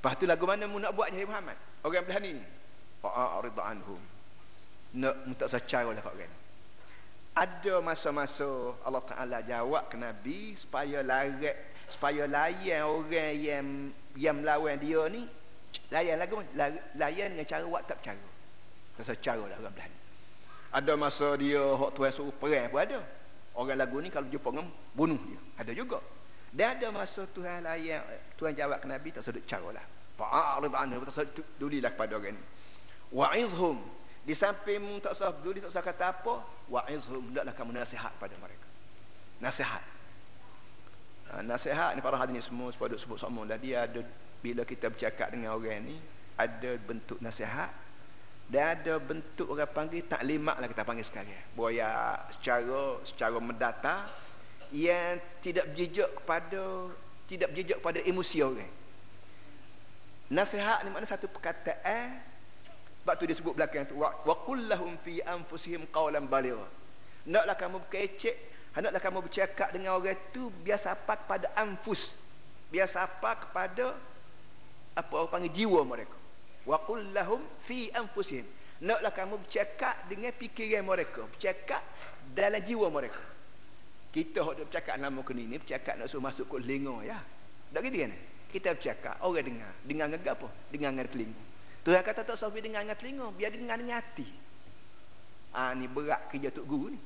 Lepas tu lagu mana mu nak buat je Muhammad? Orang belah ni. Fa'arid anhum. Nak minta secara lah orang. Ada masa-masa Allah Taala jawab ke Nabi supaya larat supaya layan orang yang yang melawan dia ni layan lagu layan dengan cara buat tak cara. Secara lah orang belah ni. Ada masa dia hok tuan suruh perang pun ada. Orang lagu ni kalau jumpa dengan bunuh dia. Ada juga. Dan ada masa Tuhan layan Tuhan jawab ke Nabi tak sedut cara lah. Fa'arid anhu tak sedut dulilah kepada orang ni. Wa'izhum di samping tak usah peduli tak usah kata apa wa'izhum hendaklah kamu nasihat pada mereka. Nasihat. Ha, nasihat ni para hadirin semua sebab sebut sama dah dia ada bila kita bercakap dengan orang ni ada bentuk nasihat dan ada bentuk orang panggil taklimat lah kita panggil sekali boya secara secara mendata yang tidak berjejak kepada tidak berjejak kepada emosi orang. Nasihat ni makna satu perkataan sebab tu dia sebut belakang tu wa kullahum fi anfusihim qawlan baligha. Hendaklah kamu berkecek, hendaklah kamu bercakap dengan orang tu biasa apa kepada anfus. Biasa apa kepada apa orang panggil jiwa mereka. Wa kullahum fi anfusihim. Hendaklah kamu bercakap dengan fikiran mereka, bercakap dalam jiwa mereka kita hok bercakap nama kini ni bercakap nak suruh masuk ke telinga ya. Tak gitu kan? Kita bercakap orang dengar. Dengar dengan apa dengar dengan telinga. Tuhan kata tak safi dengar dengan telinga. Biar dengar dengan hati. Ah ni berat kerja tok guru ni.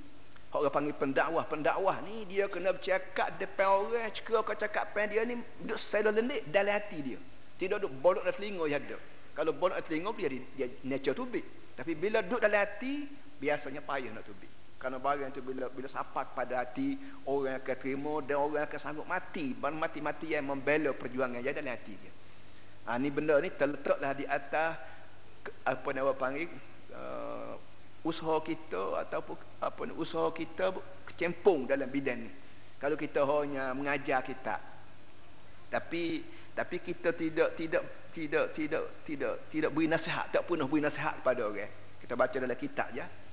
Orang panggil pendakwah. Pendakwah ni dia kena bercakap depan orang. Cakap kau cakap pen dia ni duk selo lendik dalam hati dia. Tidak duk bolok dalam telinga ya ada kalau bolok dalam telinga dia dia nature tubik tapi bila duduk dalam hati biasanya payah nak tubik kerana barang itu bila bila sapa kepada hati orang akan terima dan orang akan sanggup mati. Ban mati-mati yang membela perjuangan dia dalam hati dia. Ha, ni benda ni terletaklah di atas apa nama panggil uh, usaha kita ataupun apa usaha kita kecempung dalam bidang ni. Kalau kita hanya mengajar kita tapi tapi kita tidak tidak tidak tidak tidak tidak beri nasihat tak pernah beri nasihat kepada orang. Kita baca dalam kitab ya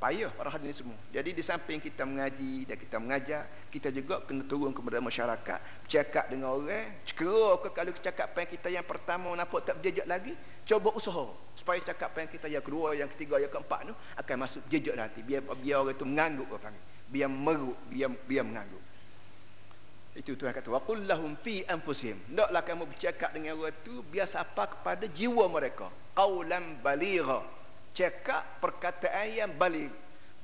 payah para hadirin semua. Jadi di samping kita mengaji dan kita mengajar, kita juga kena turun kepada masyarakat, cakap dengan orang, cekera ke kalau cakap pen kita yang pertama nampak tak berjejak lagi, coba usaha supaya cakap pen kita yang kedua, yang ketiga, yang keempat tu akan masuk jejak nanti. Biar biar orang tu mengangguk apa Biar meruk, biar biar mengangguk. Itu Tuhan kata, wa qul lahum fi anfusihim. Hendaklah kamu bercakap dengan orang tu biar sapa kepada jiwa mereka. Qaulan baligha cakap perkataan yang balik.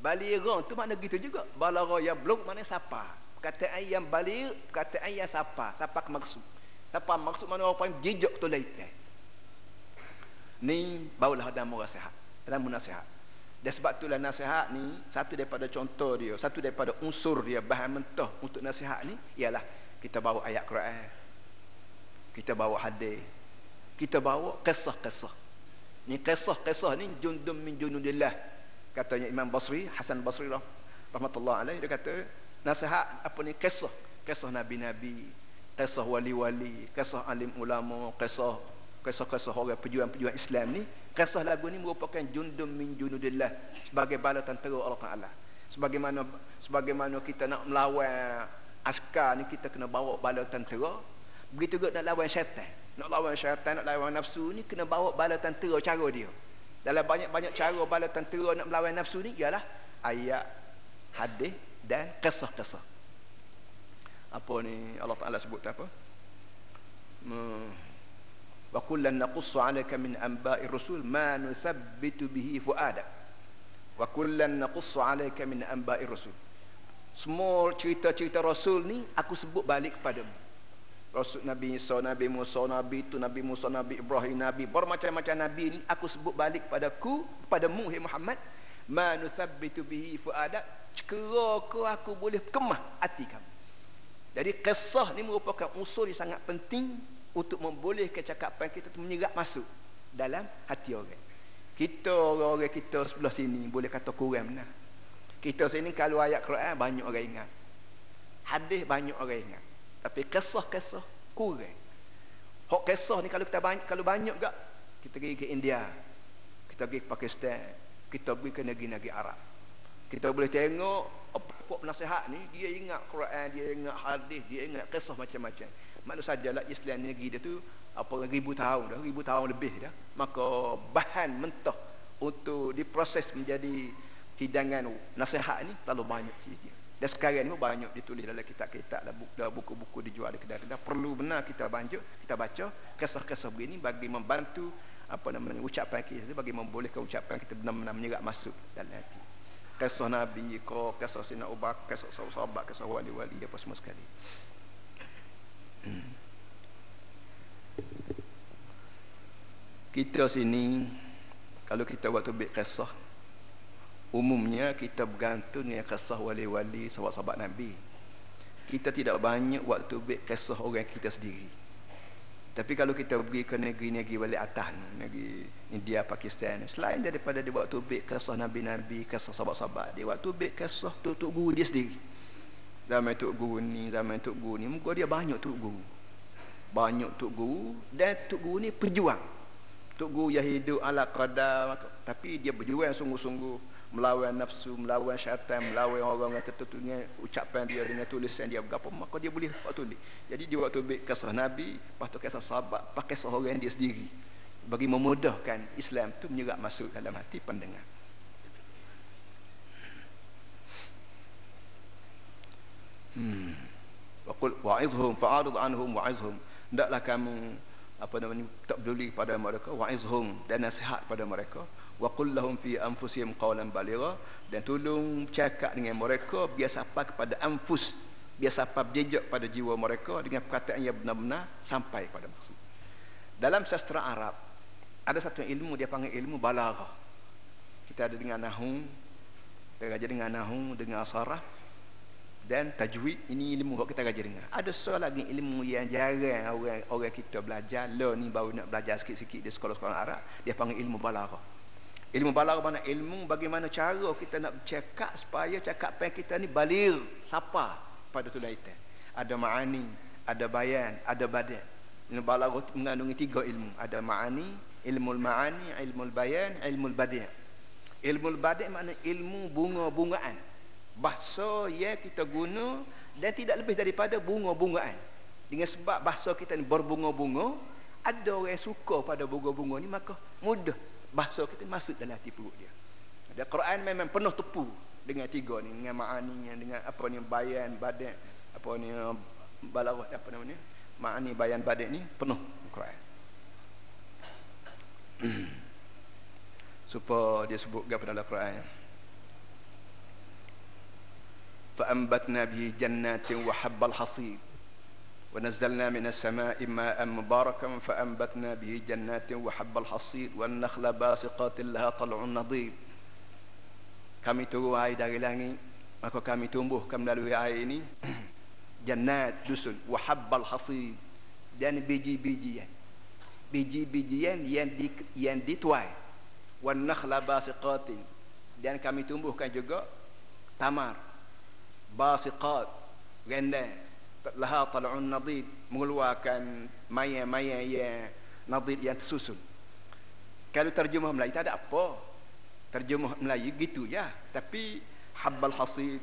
Baligha tu makna gitu juga. Balagha yang belum mana siapa perkataan yang balik perkataan yang siapa siapa maksud? Siapa maksud mana apa yang jejak tu lain ni barulah ada nasihat ada nasihat dan sebab itulah nasihat ni satu daripada contoh dia satu daripada unsur dia bahan mentah untuk nasihat ni ialah kita bawa ayat Quran. Kita bawa hadis. Kita bawa kisah-kisah Ni kisah-kisah ni jundum min junudillah. Katanya Imam Basri, Hasan Basri lah. Rahmatullah alaih. Dia kata, nasihat apa ni kisah. Kisah Nabi-Nabi. Kisah wali-wali. Kisah alim ulama. Kisah kisah-kisah orang pejuang-pejuang Islam ni. Kisah lagu ni merupakan jundum min junudillah. Sebagai bala tentera Allah Ta'ala. Sebagaimana sebagaimana kita nak melawan askar ni kita kena bawa bala tentera. Begitu juga nak lawan syaitan nak lawan syaitan, nak lawan nafsu ni kena bawa bala tentera cara dia. Dalam banyak-banyak cara bala tentera nak melawan nafsu ni ialah ayat, hadis dan kisah-kisah. Apa ni Allah Taala sebut apa? Wa kullan naqussu 'alayka min anba'ir rusul ma nuthabbitu bihi fu'adak. Wa kullan naqussu 'alayka min anba'ir rusul. Semua cerita-cerita rasul ni aku sebut balik kepadamu. Rasul Nabi Isa, Nabi Musa, Nabi itu, Nabi Musa, Nabi Ibrahim, Nabi bermacam-macam Nabi ini aku sebut balik padaku, padamu, Hai Muhammad. Ma nusabbitu bihi fu'adak. Cekera ke aku boleh kemah hati kamu. Jadi kisah ni merupakan unsur yang sangat penting untuk membolehkan cakapan kita tu menyerap masuk dalam hati orang. Kita orang-orang kita sebelah sini boleh kata kurang benar. Kita sini kalau ayat Quran banyak orang ingat. Hadis banyak orang ingat. Tapi kisah-kisah kurang. Hak kisah ni kalau kita banyak kalau banyak gak kita pergi ke India, kita pergi ke Pakistan, kita pergi ke negeri-negeri Arab. Kita boleh tengok apa nasihat ni dia ingat Quran, dia ingat hadis, dia ingat kisah macam-macam. Maksud sajalah Islam negeri dia tu apa ribu tahun dah ribu tahun lebih dah maka bahan mentah untuk diproses menjadi hidangan nasihat ni terlalu banyak saja dan sekarang ni banyak ditulis dalam kitab-kitab dalam buku-buku dijual di kedai-kedai. Perlu benar kita banyak kita baca kisah-kisah begini bagi membantu apa namanya ucapan kita bagi membolehkan ucapan kita benar-benar menyerap masuk dalam hati. Kisah Nabi ko kisah Sina Ubak kisah sahabat kisah wali-wali apa semua sekali. Hmm. kita sini kalau kita waktu bik kisah umumnya kita bergantung dengan kisah wali-wali sahabat-sahabat Nabi. Kita tidak banyak waktu bik kisah orang kita sendiri. Tapi kalau kita pergi ke negeri-negeri balik atas negeri India, Pakistan selain daripada dia waktu bik kisah Nabi-Nabi kisah sahabat-sahabat dia waktu bik kisah tuk-tuk guru dia sendiri. Zaman tuk guru ni zaman tuk guru ni muka dia banyak tuk guru. Banyak tuk guru dan tuk guru ni perjuang. Tuk guru yang hidup ala qadar tapi dia berjuang sungguh-sungguh melawan nafsu, melawan syaitan, melawan orang yang tertentu dengan ucapan dia dengan tulisan dia berapa maka dia boleh buat tulis. Jadi dia waktu ambil kisah Nabi, lepas tu kisah sahabat, pakai seorang dia sendiri bagi memudahkan Islam tu menyerap masuk dalam hati pendengar. Hmm. Waqul wa'idhum fa'arid anhum wa'izhum. Hendaklah kamu apa namanya tak peduli pada mereka wa'izhum dan nasihat pada mereka wa qul lahum fi anfusihim qawlan baligha dan tolong cakap dengan mereka biasa apa kepada anfus biasa apa jejak pada jiwa mereka dengan perkataan yang benar-benar sampai pada maksud. Dalam sastra Arab ada satu ilmu dia panggil ilmu balagha. Kita ada dengan nahu kita gaji dengan nahu dengan sarah dan tajwid. Ini ilmu yang kita gaji dengan. Ada soal lagi ilmu yang jarang orang orang kita belajar. Lo ni baru nak belajar sikit-sikit di sekolah-sekolah Arab dia panggil ilmu balagha Ilmu balar mana ilmu bagaimana cara kita nak cakap supaya cakapan kita ni balir siapa pada tu itu. Ada ma'ani, ada bayan, ada badan. Ilmu balar mengandungi tiga ilmu. Ada ma'ani, ilmu ma'ani, ilmu bayan, ilmu badan. Ilmu badan makna ilmu bunga-bungaan. Bahasa yang kita guna dan tidak lebih daripada bunga-bungaan. Dengan sebab bahasa kita ni berbunga-bunga, ada orang suka pada bunga-bunga ni maka mudah bahasa kita masuk dalam hati perut dia. Ada Quran memang penuh tepu dengan tiga ni dengan ma'ani dengan apa ni bayan badan apa ni balaghat apa namanya ma'ani bayan badan ni penuh Quran. Supaya dia sebut apa dalam Quran. Fa ambatna bi jannatin wa habbal hasib ونزلنا من السماء ماء مباركا فأنبتنا به جنات وحب الحصيد والنخل باسقات لها طلع نضيد. كم تو هاي داغلاني ماكو كم تومبو كم لالو عيني جنات دسل وحب الحصيد دان بيجي بيجي بيجي بيجي ين ديك ين دي تواي والنخل باسقات دان كم تومبو كان جوغو تمر باسقات غندان laha tal'un nadid mengeluarkan maya-maya yang nadid yang tersusun. Kalau terjemah Melayu tak ada apa. Terjemah Melayu gitu ya tapi habbal hasid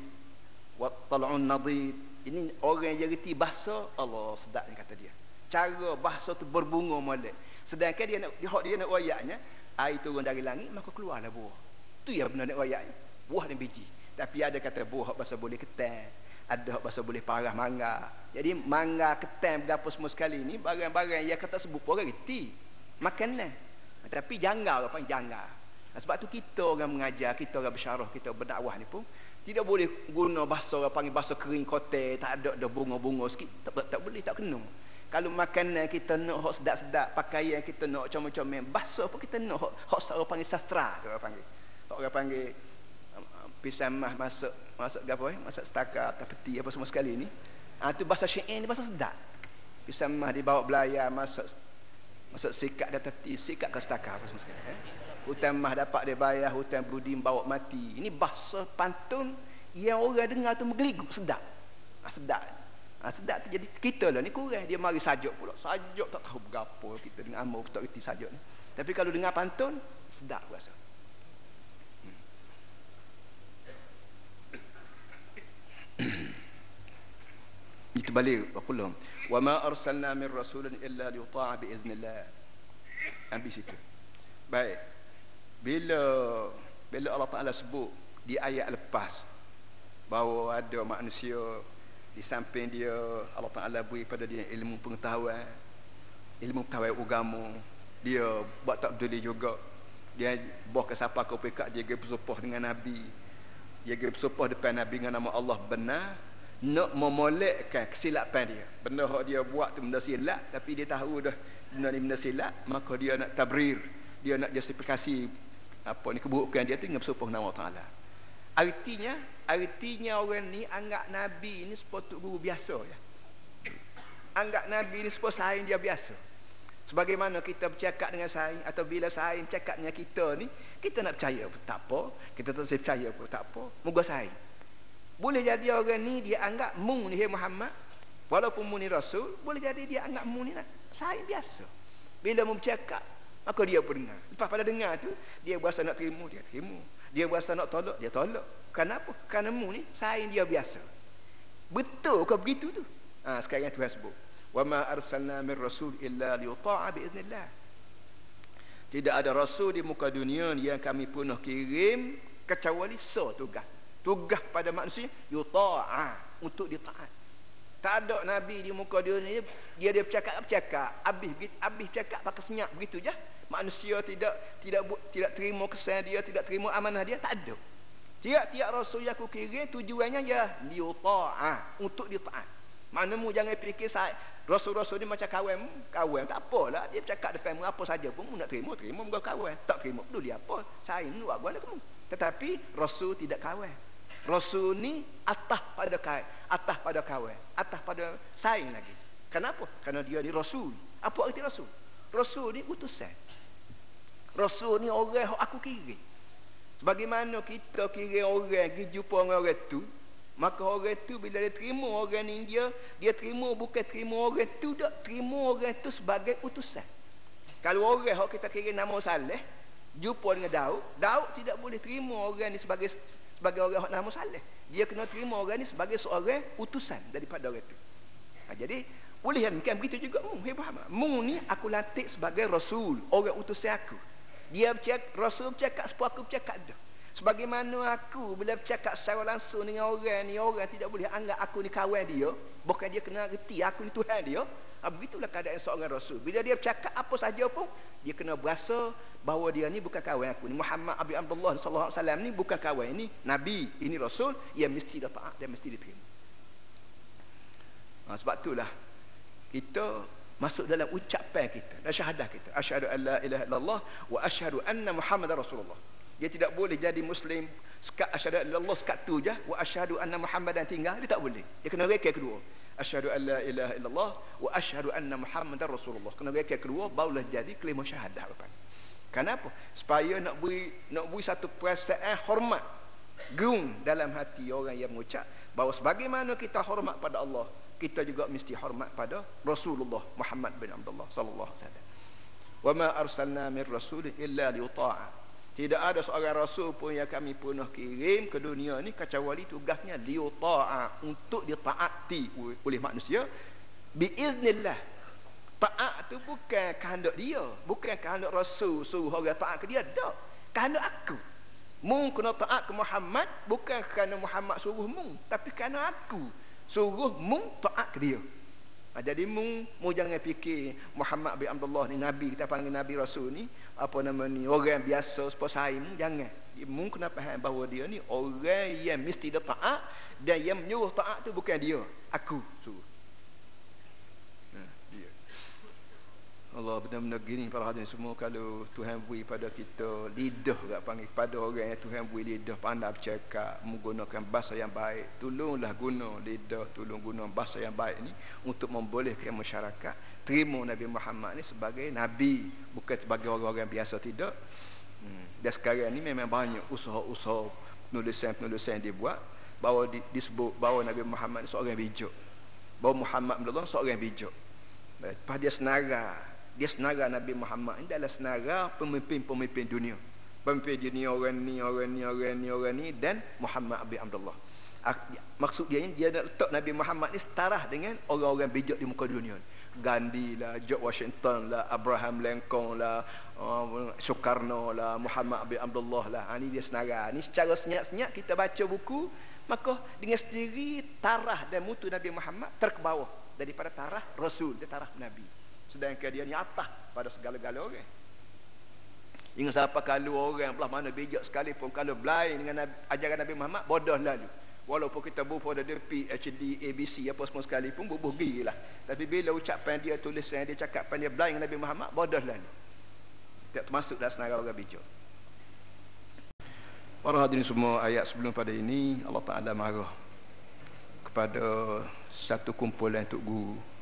wa tal'un nadid ini orang yang reti bahasa Allah sedap kata dia. Cara bahasa tu berbunga molek. Sedangkan dia nak dia, dia nak wayaknya air turun dari langit maka keluarlah buah. Tu yang benar nak wayaknya. Buah dan biji. Tapi ada kata buah bahasa boleh ketan ada bahasa boleh parah mangga. Jadi mangga ketam gapo semua sekali ni barang-barang yang kata sebut orang reti. Makanan tapi janggal apa janggal? Sebab tu kita orang mengajar kita orang bersyarah kita berdakwah ni pun tidak boleh guna bahasa orang panggil bahasa kering kote tak ada ada bunga-bunga sikit tak, tak boleh tak kena. Kalau makanan kita nak hok sedap-sedap pakaian kita nak comel-comel bahasa apa kita nak hok hok orang panggil sastra orang panggil. Orang panggil pisang mah masuk masuk gapo eh? Masuk setakat atau peti apa semua sekali ni. Ah tu bahasa syair ni bahasa sedap. Pisang mah dibawa belayar masuk masuk sikat dan teti sikat ke setakat apa semua sekali eh? Hutan mah dapat dia bayar hutan budi bawa mati. Ini bahasa pantun yang orang dengar tu menggeligu sedap. Ah sedap. Ah sedap tu. Jadi kita lah ni kurang. Dia mari sajuk pula. Sajuk tak tahu berapa kita dengar amau tak reti sajuk ni. Tapi kalau dengar pantun sedap rasa terbalik. Wa qul lahum wa ma arsalna min rasulin illa liyuta'a bi idznillah ambil situ baik. Bila bila Allah Taala sebut di ayat lepas bahawa ada manusia di samping dia Allah Taala beri pada dia ilmu pengetahuan ilmu pengetahuan agama. Dia buat tak betul juga. Dia bawa ke siapa kau pekak dia bersumpah dengan nabi. Dia bersumpah depan nabi dengan nama Allah benar nak memolekkan kesilapan dia. Benda yang dia buat tu benda silap tapi dia tahu dah benda ni benda silap maka dia nak tabrir. Dia nak justifikasi apa ni keburukan dia tu dengan bersumpah nama Taala. Artinya artinya orang ni anggap nabi ni sepatut guru biasa ya. Anggap nabi ni sepatut saing dia biasa. Sebagaimana kita bercakap dengan saing atau bila saing bercakap dengan kita ni kita nak percaya pun tak apa kita tak percaya pun tak apa moga saing boleh jadi orang ni dia anggap mu ni Muhammad. Walaupun mu ni rasul boleh jadi dia anggap mu ni nak saing biasa. Bila mu bercakap maka dia pun dengar. Lepas pada dengar tu dia berasa nak terima dia terima dia berasa nak tolak dia tolak. Kenapa? Kerana mu ni saing dia biasa. Betul ke begitu tu? Ha, sekarang Tuhan sebut wa ma arsalna min rasul illa liyuta'a bi idznillah tidak ada rasul di muka dunia yang kami pernah kirim kecuali so tugas tugas pada manusia yuta'a untuk ditaat tak ada nabi di muka dunia dia dia bercakap bercakap habis habis bercakap pakai senyap begitu je. Manusia tidak tidak tidak terima kesan dia tidak terima amanah dia tak ada. Tiap-tiap rasul yang aku kirim tujuannya ya liuta'a untuk ditaat mana mu jangan fikir saya rasul-rasul ni macam kawan kawan tak apalah. Dia bercakap depan apa saja pun nak terima terima mu kawan. Tak terima peduli apa. Saya ni buat guna kamu. Tetapi rasul tidak kawan rasul ni atas pada kawan atas pada kawan atas pada saing lagi. Kenapa? Kerana dia ni rasul. Apa arti rasul? Rasul ni utusan. Rasul ni orang yang aku kirim. Bagaimana kita kirim orang pergi jumpa dengan orang tu, maka orang tu bila dia terima orang ni dia, dia terima bukan terima orang tu, tak terima orang tu sebagai utusan. Kalau orang yang kita kirim nama Saleh, jumpa dengan Daud, Daud tidak boleh terima orang ni sebagai sebagai orang yang nama Saleh. Dia kena terima orang ni sebagai seorang utusan daripada orang tu. Ha, jadi, boleh kan? Bukan begitu juga. Mung, hebat. Mung ni aku latih sebagai Rasul, orang utusan aku. Dia bercakap, Rasul bercakap sebab aku bercakap dah. Sebagaimana aku bila bercakap secara langsung dengan orang ni, orang tidak boleh anggap aku ni kawan dia. Bukan dia kena reti aku ni Tuhan dia. Ha, begitulah keadaan seorang Rasul. Bila dia bercakap apa saja pun, dia kena berasa bahawa dia ni bukan kawan aku. Ni. Muhammad Abi Abdullah sallallahu alaihi wasallam ni bukan kawan. Ini nabi, ini rasul. Yang mesti dia taat dan mesti diterima. Ha, sebab itulah kita masuk dalam ucapan kita dan syahadah kita. Asyhadu alla ilaha illallah wa asyhadu anna muhammadar rasulullah. Dia tidak boleh jadi muslim sekat asyhadu illallah sekat tu je. Wa asyhadu anna muhammadan tinggal dia tak boleh. Dia kena reka kedua asyhadu alla ilaha illallah wa asyhadu anna muhammadar rasulullah kena reka kedua barulah jadi kelima syahadah lepas kenapa supaya nak beri nak beri satu perasaan hormat gung dalam hati orang yang mengucap bahawa sebagaimana kita hormat pada Allah kita juga mesti hormat pada Rasulullah Muhammad bin Abdullah sallallahu alaihi wasallam. Wa ma arsalna min rasul illa liyuta'a. Tidak ada seorang rasul pun yang kami pernah kirim ke dunia ni kecuali tugasnya liyuta'a untuk ditaati oleh manusia biiznillah. Taat tu bukan kehendak dia, bukan kehendak rasul suruh orang taat ke dia, tak. Kehendak aku. Mung kena taat ke Muhammad bukan kerana Muhammad suruh mung, tapi kerana aku suruh mung taat ke dia ha, jadi mung mu jangan fikir Muhammad bin Abdullah ni nabi kita panggil nabi rasul ni apa nama ni orang biasa sepasai mung jangan. Mung kena faham bahawa dia ni orang yang mesti dia taat dan yang menyuruh taat tu bukan dia aku. suruh Allah benar-benar gini para hadirin semua kalau Tuhan beri pada kita lidah tak panggil pada orang yang Tuhan beri lidah pandai bercakap menggunakan bahasa yang baik. Tolonglah guna lidah tolong guna bahasa yang baik ni untuk membolehkan masyarakat terima Nabi Muhammad ni sebagai Nabi bukan sebagai orang-orang biasa tidak. Hmm. dan sekarang ni memang banyak usaha-usaha penulisan-penulisan dibuat bahawa disebut bahawa Nabi Muhammad ni seorang bijak. Bahawa Muhammad seorang bijak. Lepas dia senara dia senara Nabi Muhammad ini adalah senara pemimpin-pemimpin dunia pemimpin dunia orang ni orang ni orang ni orang ni dan Muhammad bin Abdullah maksud dia ni dia nak letak Nabi Muhammad ni setara dengan orang-orang bijak di muka dunia Gandhi lah, George Washington lah, Abraham Lincoln lah, uh, Soekarno lah, Muhammad bin Abdullah lah. Ha, ni dia senara. Ni secara senyap-senyap kita baca buku, maka dengan sendiri tarah dan mutu Nabi Muhammad terkebawah daripada tarah Rasul, dia tarah Nabi. Sedangkan dia ni atas pada segala-gala orang. Ingat siapa kalau orang belah mana bijak sekalipun kalau blind dengan ajaran Nabi Muhammad bodoh lalu. Walaupun kita bubuh ada PhD, ABC apa semua sekali pun bubuh gigi lah. Tapi bila ucapan dia tulisan dia cakap dia blind Nabi Muhammad bodoh ni. Tak termasuk dalam senarai orang bijak. Para hadirin semua ayat sebelum pada ini Allah Ta'ala marah kepada satu kumpulan untuk guru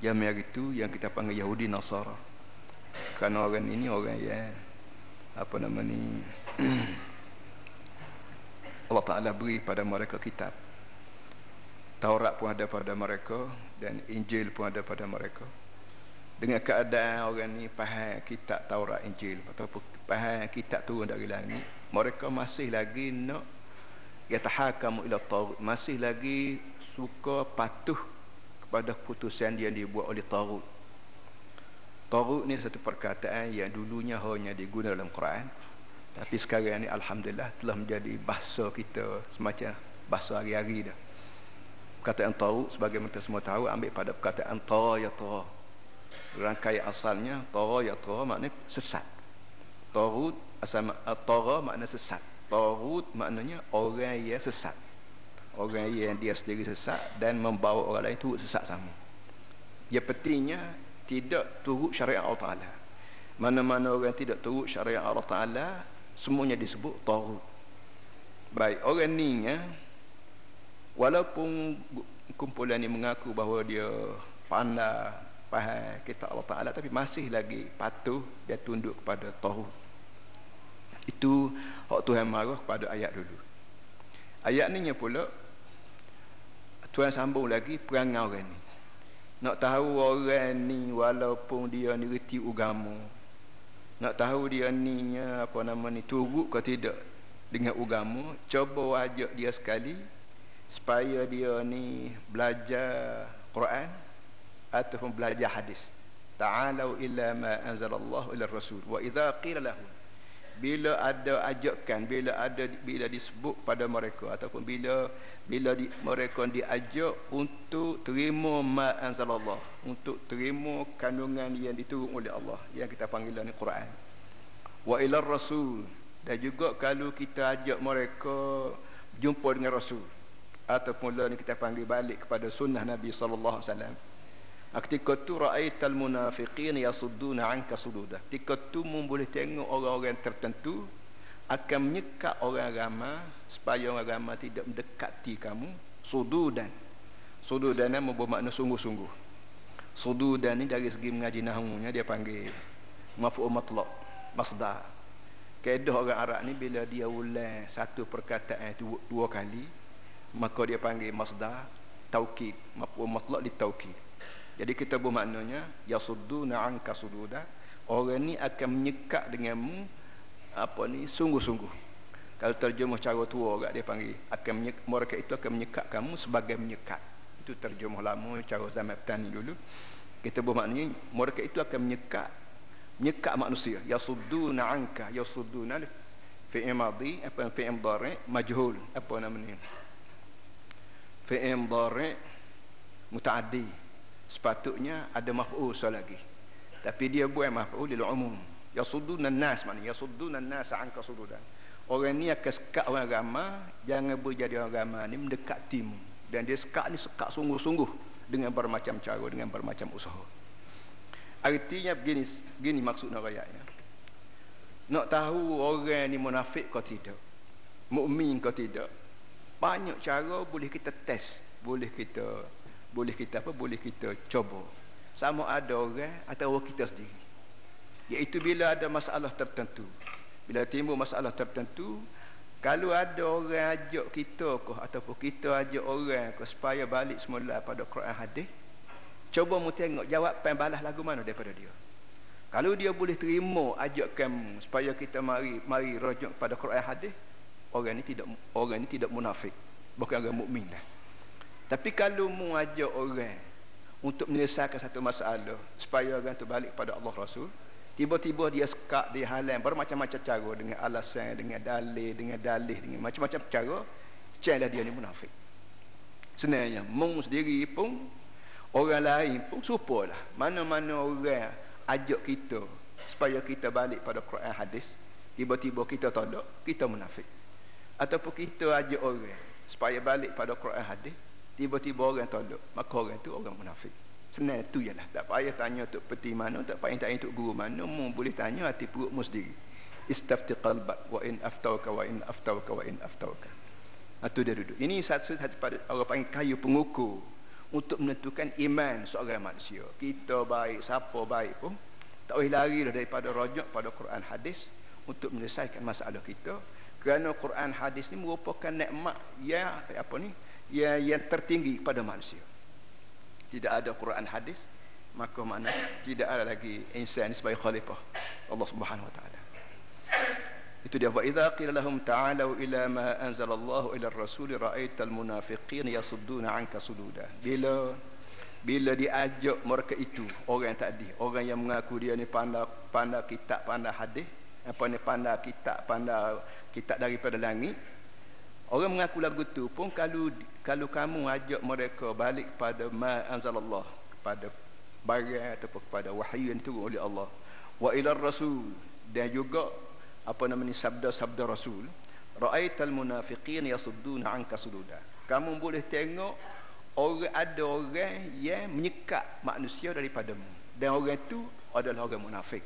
jamiah itu yang kita panggil Yahudi Nasara. Kerana orang ini orang yang apa nama ni Allah Ta'ala beri pada mereka kitab. Taurat pun ada pada mereka Dan Injil pun ada pada mereka. Dengan keadaan orang ni faham kitab Taurat Injil Ataupun faham kitab turun dari langit Mereka masih lagi nak Yatahakamu ila Taurat Masih lagi suka patuh Kepada putusan yang dibuat oleh Taurat Taurat ni satu perkataan yang dulunya hanya digunakan dalam Quran tapi sekarang ni Alhamdulillah telah menjadi bahasa kita semacam bahasa hari-hari dah. Perkataan tahu sebagai kita semua tahu ambil pada perkataan ta ya ta. Rangkai asalnya ta ya ta maknanya sesat. Tarut asal tara makna sesat. Tarut maknanya orang yang sesat. Orang yang dia sendiri sesat dan membawa orang lain turut sesat sama. Yang pentingnya tidak turut syariat Allah Ta'ala. Mana-mana orang tidak turut syariat Allah Ta'ala semuanya disebut tagut baik orang ni ya walaupun kumpulan ini mengaku bahawa dia pandai faham kita Allah Ta'ala tapi masih lagi patuh dia tunduk kepada tagut itu hak Tuhan marah kepada ayat dulu ayat ni pula Tuhan sambung lagi perangai orang ni. Nak tahu orang ni walaupun dia ni reti agama nak tahu dia ni apa nama ni turut ke tidak dengan agama cuba ajak dia sekali supaya dia ni belajar Quran ataupun belajar hadis. Ta'alu illa ma anzalallahu ila rasul. Wa idza qila lahum bila ada ajakan bila ada bila disebut pada mereka ataupun bila bila di, mereka diajak untuk terima ma anzalallah untuk terima kandungan yang diturun oleh Allah yang kita panggil ni Quran. Wa ila rasul. Dan juga kalau kita ajak mereka jumpa dengan rasul ataupun lah ni kita panggil balik kepada sunnah Nabi sallallahu alaihi wasallam ketika tu ra'aital munafiqin yasudduna anka sududa. Ketika tu mu boleh tengok orang-orang tertentu akan menyekat orang agama supaya orang agama tidak mendekati kamu. Sududan. Sududan nama bermakna sungguh-sungguh. Sududan ni dari segi mengaji nahunya dia panggil maf'ul matlaq masdar. Kaedah orang Arab ni bila dia ulang satu perkataan itu dua kali maka dia panggil masdar taukid. Maf'ul matlaq di taukid jadi kita bermaknanya yasudduna anka sududa orang ni akan menyekat denganmu apa ni sungguh-sungguh. Kalau terjemah cara tua agak dia panggil akan menyekat, mereka itu akan menyekat kamu sebagai menyekat. Itu terjemah lama cara zaman petani dulu. Kita bermaknanya mereka itu akan menyekat menyekat manusia. Yasudduna anka yasudduna fi'il madhi apa fi'il mudhari majhul apa namanya? Fi'il mudhari mutaaddi sepatutnya ada maf'ul lagi. Tapi dia buat maf'ul lil umum. Yasudduna nas maknanya yasudduna nas anka sududan. Orang ni akan sekat orang agama jangan berjadi orang agama ni mendekatimu dan dia sekat ni sekat sungguh-sungguh dengan bermacam cara dengan bermacam usaha. Artinya begini begini maksud nak ayatnya nak tahu orang ni munafik kau tidak? Mukmin kau tidak? Banyak cara boleh kita test boleh kita boleh kita apa? Boleh kita coba. Sama ada orang atau kita sendiri. Iaitu bila ada masalah tertentu. Bila timbul masalah tertentu kalau ada orang ajak kita ke ataupun kita ajak orang ke supaya balik semula pada Quran hadis cuba mu tengok jawapan balas lagu mana daripada dia. Kalau dia boleh terima ajak kamu supaya kita mari mari rujuk pada Quran hadis orang ini tidak orang ini tidak munafik. Bukan orang mukmin tapi kalau mu ajak orang untuk menyelesaikan satu masalah supaya orang tu balik pada Allah Rasul tiba-tiba dia sekak dia halang bermacam-macam cara dengan alasan dengan dalil dengan dalih dengan macam-macam cara celah dia ni munafik. Sebenarnya mu sendiri pun orang lain pun supalah mana-mana orang ajak kita supaya kita balik pada Quran hadis tiba-tiba kita tolak kita munafik. Ataupun kita ajak orang supaya balik pada Quran hadis tiba-tiba orang tolak. Maka orang tu orang munafik. Senang tu jelah tak payah tanya untuk peti mana tak payah tanya untuk guru mana mu boleh tanya hati perut mu sendiri. Istafti qalbak wa in aftauka wa in aftauka wa in aftauka itu dia duduk. Ini satu satu pada orang panggil kayu pengukur untuk menentukan iman seorang manusia. Kita baik siapa baik pun tak boleh lari daripada rojak pada Quran hadis untuk menyelesaikan masalah kita. Kerana Quran hadis ni merupakan nikmat ya apa ni yang, yang tertinggi pada manusia. Tidak ada Quran hadis maka mana tidak ada lagi insan sebagai khalifah Allah Subhanahu wa taala. Itu dia. Wa idza qila lahum ta'alu ila ma anzala Allah ila ar-rasul ra'aital munafiqin yasudduna 'anka sududa. Bila bila diajak mereka itu orang tadi orang yang mengaku dia ni pandai pandai kitab pandai hadis apa ni pandai kitab pandai kitab daripada langit Orang mengaku lagu tu pun kalau kalau kamu ajak mereka balik kepada ma anzalallah kepada barang ataupun kepada wahyu yang turun oleh Allah. Wa ila rasul. Dan juga apa namanya sabda-sabda rasul. Ra'aital munafiqin yasudduna anka sududa. Kamu boleh tengok orang ada orang yang menyekat manusia daripadamu. Dan orang itu adalah orang munafik.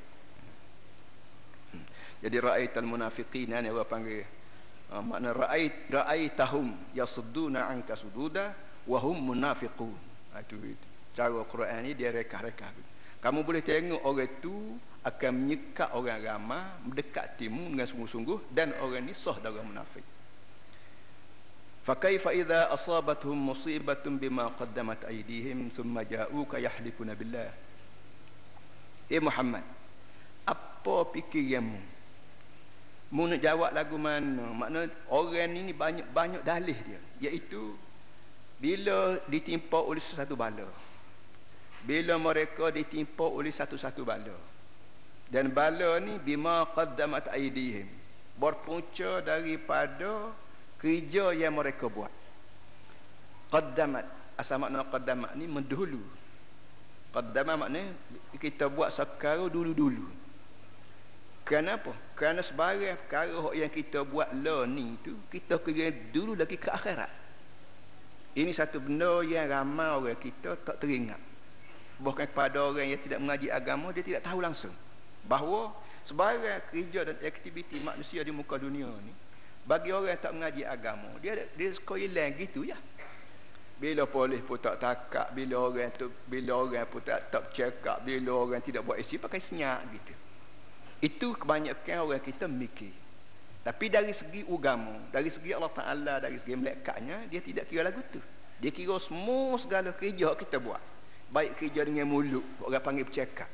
Hmm. jadi ra'aital munafiqin ni orang panggil ha, makna ra'ait ra'aitahum yasudduna anka sududa wa hum munafiqun ha, itu, itu cara Quran ni dia rekah-rekah kamu boleh tengok orang itu akan menyekat orang ramai mendekat timu dengan sungguh-sungguh dan orang ni sah dari munafik فكيف إذا أصابتهم مصيبة بما قدمت أيديهم ثم جاءوك يحلفون بالله Eh Muhammad apa fikiranmu Mu nak jawab lagu mana? Makna orang ni banyak-banyak dalih dia. Iaitu bila ditimpa oleh satu bala. Bila mereka ditimpa oleh satu-satu bala. Dan bala ni bima qaddamat aidihim. Berpunca daripada kerja yang mereka buat. Qaddamat. Asal makna qaddamat ni mendahulu. Qaddamat maknanya kita buat sekarang dulu-dulu. Kenapa? Kerana sebarang perkara yang kita buat lah ni tu kita kira dulu lagi ke akhirat. Ini satu benda yang ramai orang kita tak teringat. Bahkan kepada orang yang tidak mengaji agama dia tidak tahu langsung bahawa sebarang kerja dan aktiviti manusia di muka dunia ni bagi orang yang tak mengaji agama dia dia suka hilang gitu ya. Bila polis pun tak takak, bila orang tu bila orang pun tak tak up, bila orang tidak buat isi pakai senyap gitu. Itu kebanyakan orang kita mikir. Tapi dari segi agama, dari segi Allah Ta'ala, dari segi melaikatnya, dia tidak kira lagu tu. Dia kira semua segala kerja kita buat. Baik kerja dengan mulut, orang panggil bercakap.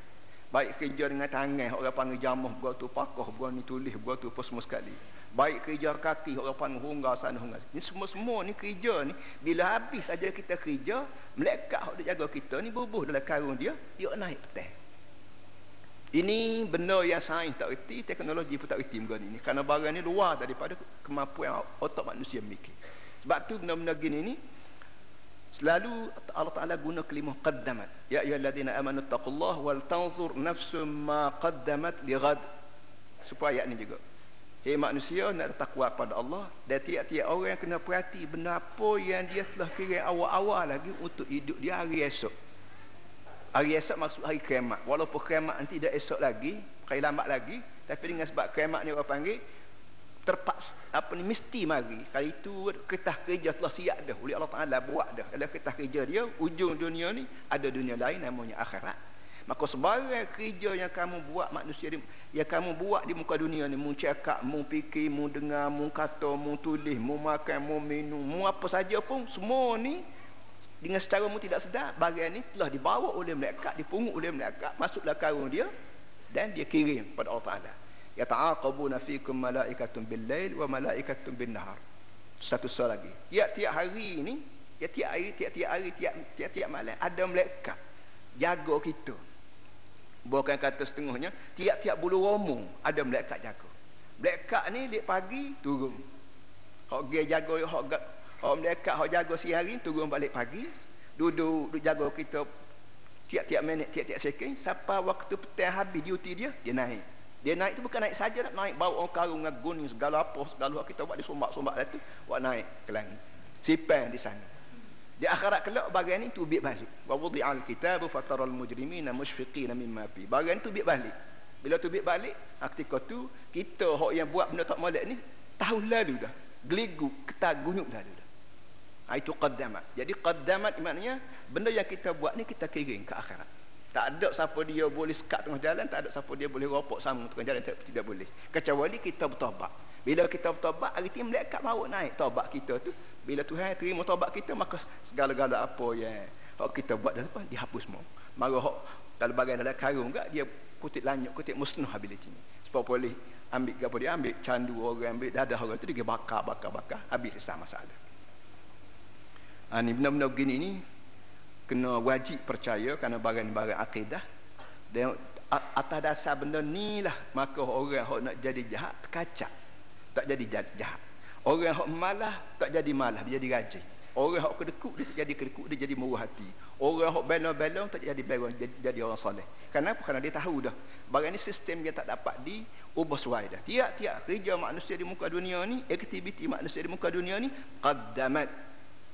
Baik kerja dengan tangan, orang panggil jamuh, buat tu pakoh, buat ni tulis, buat tu apa semua sekali. Baik kerja kaki, orang panggil hunggar sana, hunggar. Ini semua-semua ni kerja ni, bila habis saja kita kerja, melekak yang jaga kita ni bubuh dalam karun dia, dia naik petang. Ini benda yang sains tak reti, teknologi pun tak reti benda ini. Kerana barang ini luar daripada kemampuan otak manusia mikir. Sebab tu benda-benda gini ni, selalu Allah Ta'ala guna kelimah qaddamat. Ya ayuhalladzina amanu taqullah wal tanzur nafsum ma qaddamat li ghad. Supaya ayat ni juga. Hei manusia nak takwa pada Allah dan tiap-tiap orang kena perhati benda apa yang dia telah kira awal-awal lagi untuk hidup dia hari esok. Hari esok maksud hari kiamat. Walaupun kiamat nanti dah esok lagi, hari lambat lagi, tapi dengan sebab kiamat ni orang panggil terpaksa apa ni mesti mari. Kali itu ketah kerja telah siap dah oleh Allah Taala buat dah. Dalam ketah kerja dia ujung dunia ni ada dunia lain namanya akhirat. Maka sebarang kerja yang kamu buat manusia yang kamu buat di muka dunia ni mu cakap, mu fikir, mu dengar, mu kata, mu tulis, mu makan, mu minum, mu apa saja pun semua ni dengan secara mu tidak sedar bagian ini telah dibawa oleh malaikat dipungut oleh malaikat masuklah karung dia dan dia kirim pada Allah Taala. Ya ta'aqabuna fikum malaikatun bil lail wa malaikatun bin nahar satu soal lagi. Tiap-tiap hari ni tiap-tiap hari tiap-tiap hari tiap-tiap malam ada malaikat jaga kita. Bukan kata setengahnya tiap-tiap bulu romo ada malaikat jaga. Malaikat ni di pagi turun. Hok dia jaga hok hok malaikat hok jaga siang hari turun balik pagi. Duduk duduk jaga kita tiap-tiap minit tiap-tiap second. Sampai waktu petang habis duty dia dia naik. Dia naik tu bukan naik saja nak naik bawa orang karung dengan gunung segala apa segala kita buat di sombak-sombak tu buat naik ke langit. Sipan di sana. Di akhirat kelak bagian ni tubik balik. Wa wudi'al kitabu fataral mujrimina mushfiqina mimma fi. Bagian tu tubik balik. Bila tubik balik ketika tu kita hok yang buat benda tak molek ni tahun lalu dah. Geligu ketagunyuk dah ha, itu qaddamat. Jadi qaddamat maknanya benda yang kita buat ni kita kirim ke akhirat. Tak ada siapa dia boleh sekat tengah jalan tak ada siapa dia boleh ropok sama tengah jalan tak, tidak boleh. Kecuali kita bertobat. Bila kita bertobat hari ini malaikat bawa naik tobat kita tu. Bila Tuhan terima taubat kita maka segala-gala apa yang hak kita buat dalam depan dihapus semua. Maka hak dalam bagian dalam karung enggak dia kutip lanyuk kutip musnah habis ini sebab boleh ambil apa dia ambil? Candu orang ambil dadah orang tu dia bakar bakar bakar. Habis sama masalah ha, ni benda-benda begini ni kena wajib percaya kerana bagian-bagian akidah dan atas dasar benda ni lah maka orang hak nak jadi jahat terkacak tak jadi jahat Orang yang malah tak jadi malah, dia jadi rajin. Orang yang kedekut dia jadi kedekut, dia jadi murah hati. Orang yang belong-belong tak jadi belong, jadi, jadi orang soleh. Kenapa? Kerana dia tahu dah. Barang ni sistem dia tak dapat di ubah suai dah. Tiap-tiap kerja manusia di muka dunia ni, aktiviti manusia di muka dunia ni, qaddamat.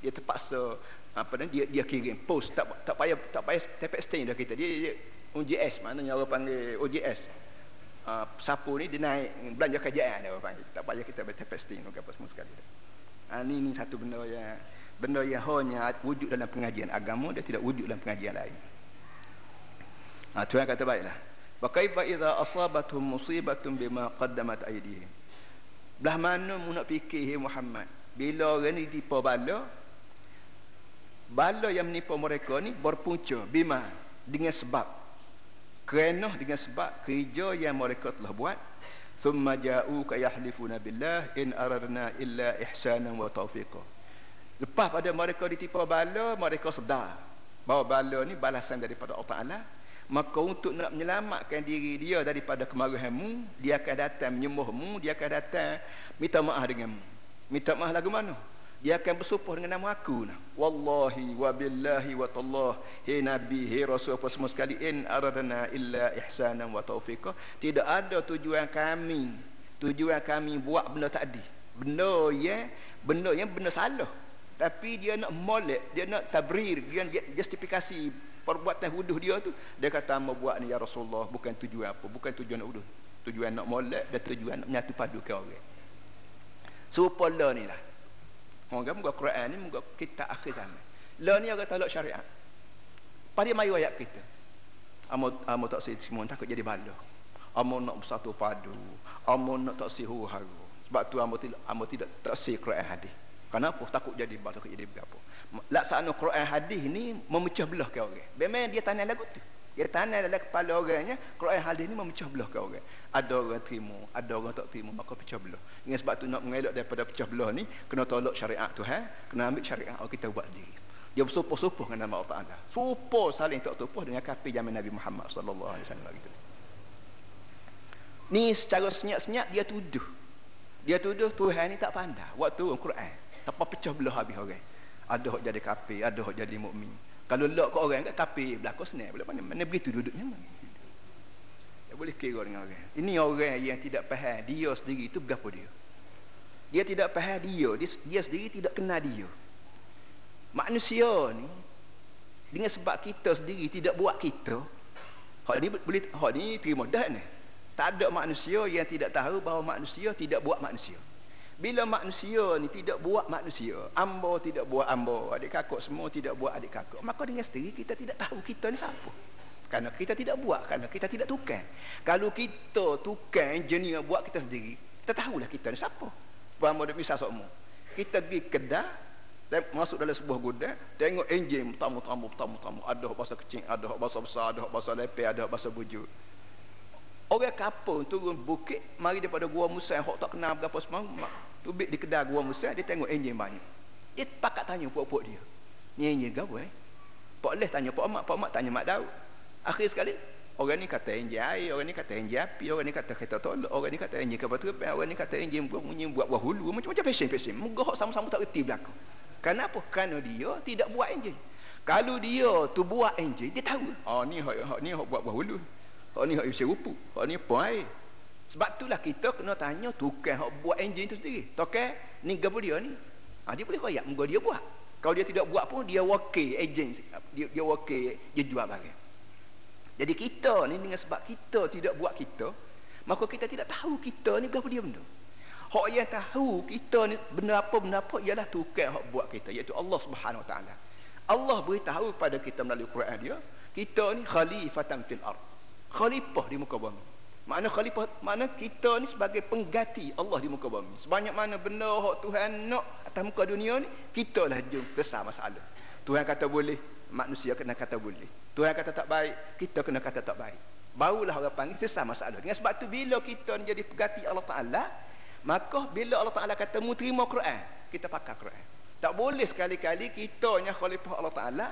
Dia terpaksa apa ni dia dia kirim post. Tak tak payah tak payah tepek stain dah kita. Dia, dia OJS maknanya orang panggil OJS uh, sapu ni dia naik belanja kerajaan dia orang panggil. Tak payah kita baca fasting ke apa semua sekali. Uh, ni ni satu benda yang benda yang hanya wujud dalam pengajian agama dia tidak wujud dalam pengajian lain. Uh, Tuhan kata baiklah. Wa kaifa idza asabatuhum musibatun bima qaddamat aydihim? Belah mana mu nak fikir Muhammad bila orang ni tipu bala bala yang menipu mereka ni berpunca bima dengan sebab. Kerana dengan sebab kerja yang mereka telah buat. Thumma ja'u ka yahlifuna billah in aradna illa ihsanan wa tawfiqa lepas pada mereka ditipu bala mereka sedar bahawa bala ni balasan daripada Allah Taala. Maka untuk nak menyelamatkan diri dia daripada kemarahanmu dia akan datang menyembahmu dia akan datang minta maaf denganmu. Minta maaf lagu mana dia akan bersumpah dengan nama aku nah. wallahi wa billahi wa tallah. He nabi he rasul apa semua sekali. In aradana illa ihsanan wa taufiqa tidak ada tujuan kami tujuan kami buat benda tadi. Benda ya benda yang benda salah. Tapi dia nak molek dia nak tabrir dia nak justifikasi perbuatan huduh dia tu. Dia kata mau buat ni ya Rasulullah bukan tujuan apa. Bukan tujuan nak huduh. Tujuan nak molek dan tujuan nak menyatu padukan orang. Serupa so, ni lah Moga moga Quran ni moga kita akhir zaman. Lah ni agak talak syariat. Pada mai ayat kita. Amo amo tak sih semua takut jadi bala. Amo nak bersatu padu. Amo nak tak sih haru. Sebab tu amo tidak amo tidak tak sih Quran hadis. Kenapa? Takut jadi bala takut jadi berapa. Laksana Quran hadis ni memecah belah ke orang. Memang dia tanya lagu tu. Dia tanya dalam kepala orangnya Quran hadis ni memecah belah ke orang ada orang terima ada orang tak terima maka pecah belah. Dengan sebab tu nak mengelak daripada pecah belah ni kena tolak syariat tu ha? Kena ambil syariat oh, kita buat sendiri dia bersumpah-sumpah dengan nama Allah Taala. Sumpah saling tak tupuh dengan kafir zaman Nabi Muhammad wasallam gitu ni secara senyap-senyap dia tuduh. Dia tuduh Tuhan ni tak pandai. Waktu Al-Quran apa pecah belah habis orang? Ada hok jadi kafir ada hok jadi mukmin. Kalau lok ke orang kat kafir senang. Boleh mana mana begitu duduknya. mana tak boleh kira dengan orang. Ini orang yang tidak faham dia sendiri itu berapa dia. Dia tidak faham dia, dia, dia sendiri tidak kenal dia. Manusia ni dengan sebab kita sendiri tidak buat kita, hak ni boleh hak ni terima dah ni. Tak ada manusia yang tidak tahu bahawa manusia tidak buat manusia. Bila manusia ni tidak buat manusia, ambo tidak buat ambo, adik kakak semua tidak buat adik kakak, maka dengan sendiri kita tidak tahu kita ni siapa. Karena kita tidak buat, karena kita tidak tukar. Kalau kita tukar engineer buat kita sendiri, kita tahulah kita ni siapa. Faham ada misal sokmu. Kita pergi kedah, masuk dalam sebuah gudang, tengok enjin tamu-tamu tamu-tamu, ada bahasa kecil, ada bahasa besar, ada bahasa lepe, ada bahasa bujur. Orang kapur turun bukit, mari daripada gua Musa yang tak kenal berapa semua, tubik di kedai gua Musa, dia tengok enjin banyak. Dia pakat tanya puak-puak dia. Ni enjin gawe eh? Pak Leh tanya Pak Mak, Pak Mak tanya Mak Daud. Akhir sekali, orang ni kata enjin air, orang ni kata enjin api, orang ni kata kereta tolak, orang ni kata enjin kapal terbang, orang ni kata enjin buat bunyi buat buah hulu, macam-macam pesen-pesen. Moga sama-sama tak reti belakang. Kenapa? Kerana dia tidak buat enjin. Kalau dia tu buat enjin, dia tahu. Oh ni hak, hak ni hak buat buah hulu. Hak ni hak isi rupu. Hak ni air. Sebab itulah kita kena tanya tukang hak buat enjin tu sendiri. Tukang ni gapo dia ni? Ha, dia boleh koyak moga dia buat. Kalau dia tidak buat pun dia wakil enjin. Dia dia wakil dia jual barang. Jadi kita ni dengan sebab kita tidak buat kita, maka kita tidak tahu kita ni gapo dia benda. Hak yang tahu kita ni benda apa benda apa ialah tukang hak buat kita iaitu Allah Subhanahu Wa Taala. Allah beritahu pada kita melalui Quran dia, kita ni khalifatan fil ardh khalifah di muka bumi. Makna khalifah makna kita ni sebagai pengganti Allah di muka bumi. Sebanyak mana benda hak Tuhan nak atas muka dunia ni kita lah jom besar masalah Tuhan kata boleh manusia kena kata boleh. Tuhan kata tak baik kita kena kata tak baik. Barulah orang panggil sesat masalah. Dengan sebab tu bila kita jadi pengganti Allah Ta'ala maka bila Allah Ta'ala kata mu terima Quran kita pakai Quran. Tak boleh sekali-kali kita nya khalifah Allah Ta'ala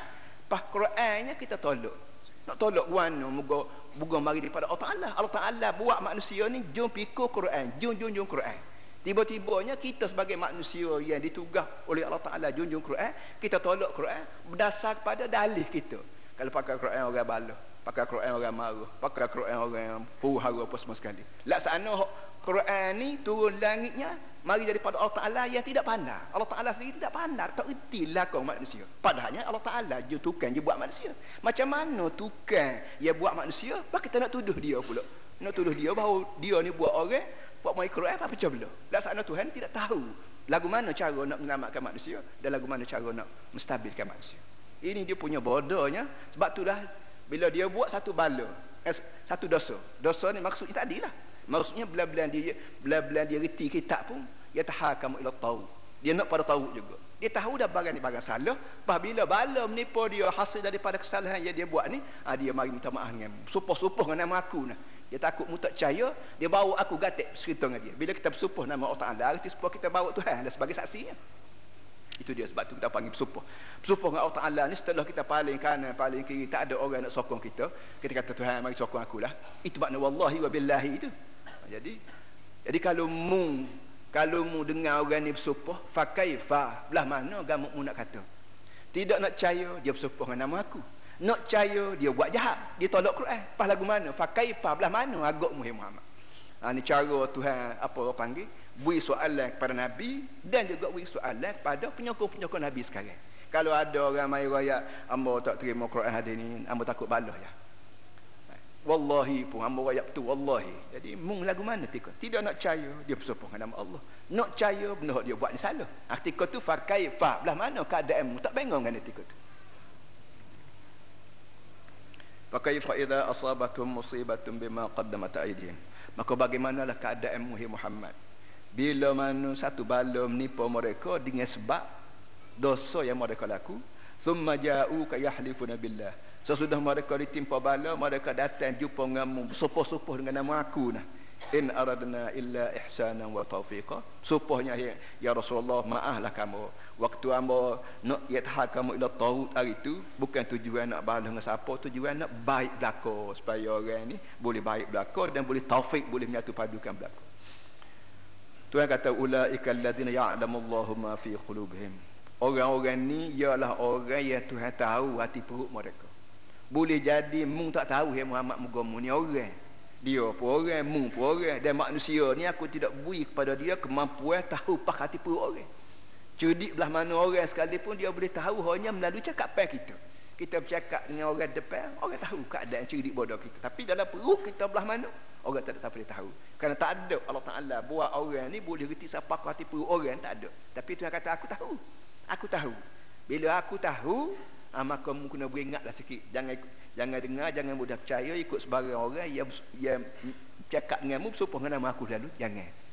pas Qurannya kita tolak nak tolak wana moga moga mari daripada Allah Taala. Allah Taala buat manusia ni jom pikul Quran, jom jom jom Quran. Tiba-tibanya kita sebagai manusia yang ditugah oleh Allah Taala junjung Quran, kita tolak Quran berdasar kepada dalih kita. Kalau pakai Quran orang bala, pakai Quran orang marah, pakai Quran orang yang puhara apa semua sekali. Laksana Quran ni turun langitnya mari daripada Allah Ta'ala yang tidak pandai. Allah Ta'ala sendiri tidak pandai tak reti lakon manusia. Padahalnya Allah Ta'ala je tukang je buat manusia. Macam mana tukang yang buat manusia? Bak kita nak tuduh dia pula. Nak tuduh dia bahawa dia ni buat orang buat Quran apa macam bila laksana Tuhan tidak tahu lagu mana cara nak menyelamatkan manusia dan lagu mana cara nak menstabilkan manusia. Ini dia punya bodohnya. Sebab itulah bila dia buat satu bala eh, satu dosa. Dosa ni maksudnya tadi lah. Maksudnya bila-bila dia bila-bila dia reti kitab pun dia tahakamu ila tahu. Dia nak pada tahu juga. Dia tahu dah barang ni barang salah. Apabila bala menipu dia hasil daripada kesalahan yang dia buat ni, ha, dia mari minta maaf dengan supoh-supoh dengan nama aku nah. Dia takut mu tak percaya, dia bawa aku gatek cerita dengan dia. Bila kita bersupoh nama Allah Taala, arti supoh kita bawa Tuhan sebagai saksi ya. Itu dia sebab tu kita panggil bersupoh. Bersupoh dengan Allah Taala ni setelah kita paling kanan, paling kiri, tak ada orang nak sokong kita. Kita kata Tuhan mari sokong aku lah. Itu makna wallahi wa billahi itu. Jadi jadi kalau mu kalau mu dengar orang ni bersumpah fakaifa belah mana kamu mu nak kata? Tidak nak percaya dia bersumpah dengan nama aku. Nak percaya dia buat jahat. Dia tolak Quran. Pas lagu mana? Fakaifa belah mana agak mu Muhammad? Ha, ni cara Tuhan apa orang panggil? Beri soalan kepada Nabi dan juga beri soalan kepada penyokong-penyokong Nabi sekarang. Kalau ada orang mai raya amba tak terima Quran hari ni amba takut balah ya Wallahi pun hamba wayak tu wallahi. Jadi mung lagu mana tika? Tidak nak percaya dia bersumpah dengan nama Allah. Nak percaya benda dia buat ni salah. Artikel tu farkai fa belah mana keadaan mu tak bingung dengan tika tu. Fa idza asabatum musibatun bima qaddamat aydihim. Maka bagimanalah keadaan mu Muhammad? Bila mana satu bala menipu mereka dengan sebab dosa yang mereka laku, thumma ja'u ka yahlifuna billah Sesudah mereka ditimpa bala, mereka datang jumpa denganmu, supoh-supoh dengan nama aku nah. In aradna illa ihsanan wa taufiqa. Supohnya ya, ya Rasulullah, maaflah kamu. Waktu amba nak yatha kamu ila taut hari itu bukan tujuan nak balas dengan siapa, tujuan nak baik belaka supaya orang ni boleh baik belaka dan boleh taufik, boleh menyatu padukan belaka. Tuhan kata ulaika alladziina ya'lamu Allahu ma fi qulubihim. Orang-orang ni ialah orang yang Tuhan tahu hati perut mereka boleh jadi mung tak tahu ya Muhammad mugamu ni orang. Dia pun orang mung pun orang. Dan manusia ni aku tidak beri kepada dia kemampuan tahu pak hati pun orang. Cerdik belah mana orang sekalipun dia boleh tahu hanya melalui cakapan kita. Kita bercakap dengan orang depan orang tahu keadaan cerdik bodoh kita. Tapi dalam perut kita belah mana orang tak ada siapa dia tahu. Kerana tak ada Allah Ta'ala buat orang ni boleh reti siapa hati perut orang tak ada. Tapi Tuhan kata aku tahu aku tahu. Bila aku tahu ha, maka kamu kena beringatlah sikit. Jangan jangan dengar jangan mudah percaya ikut sebarang orang yang yang cakap denganmu serupa dengan nama aku lalu jangan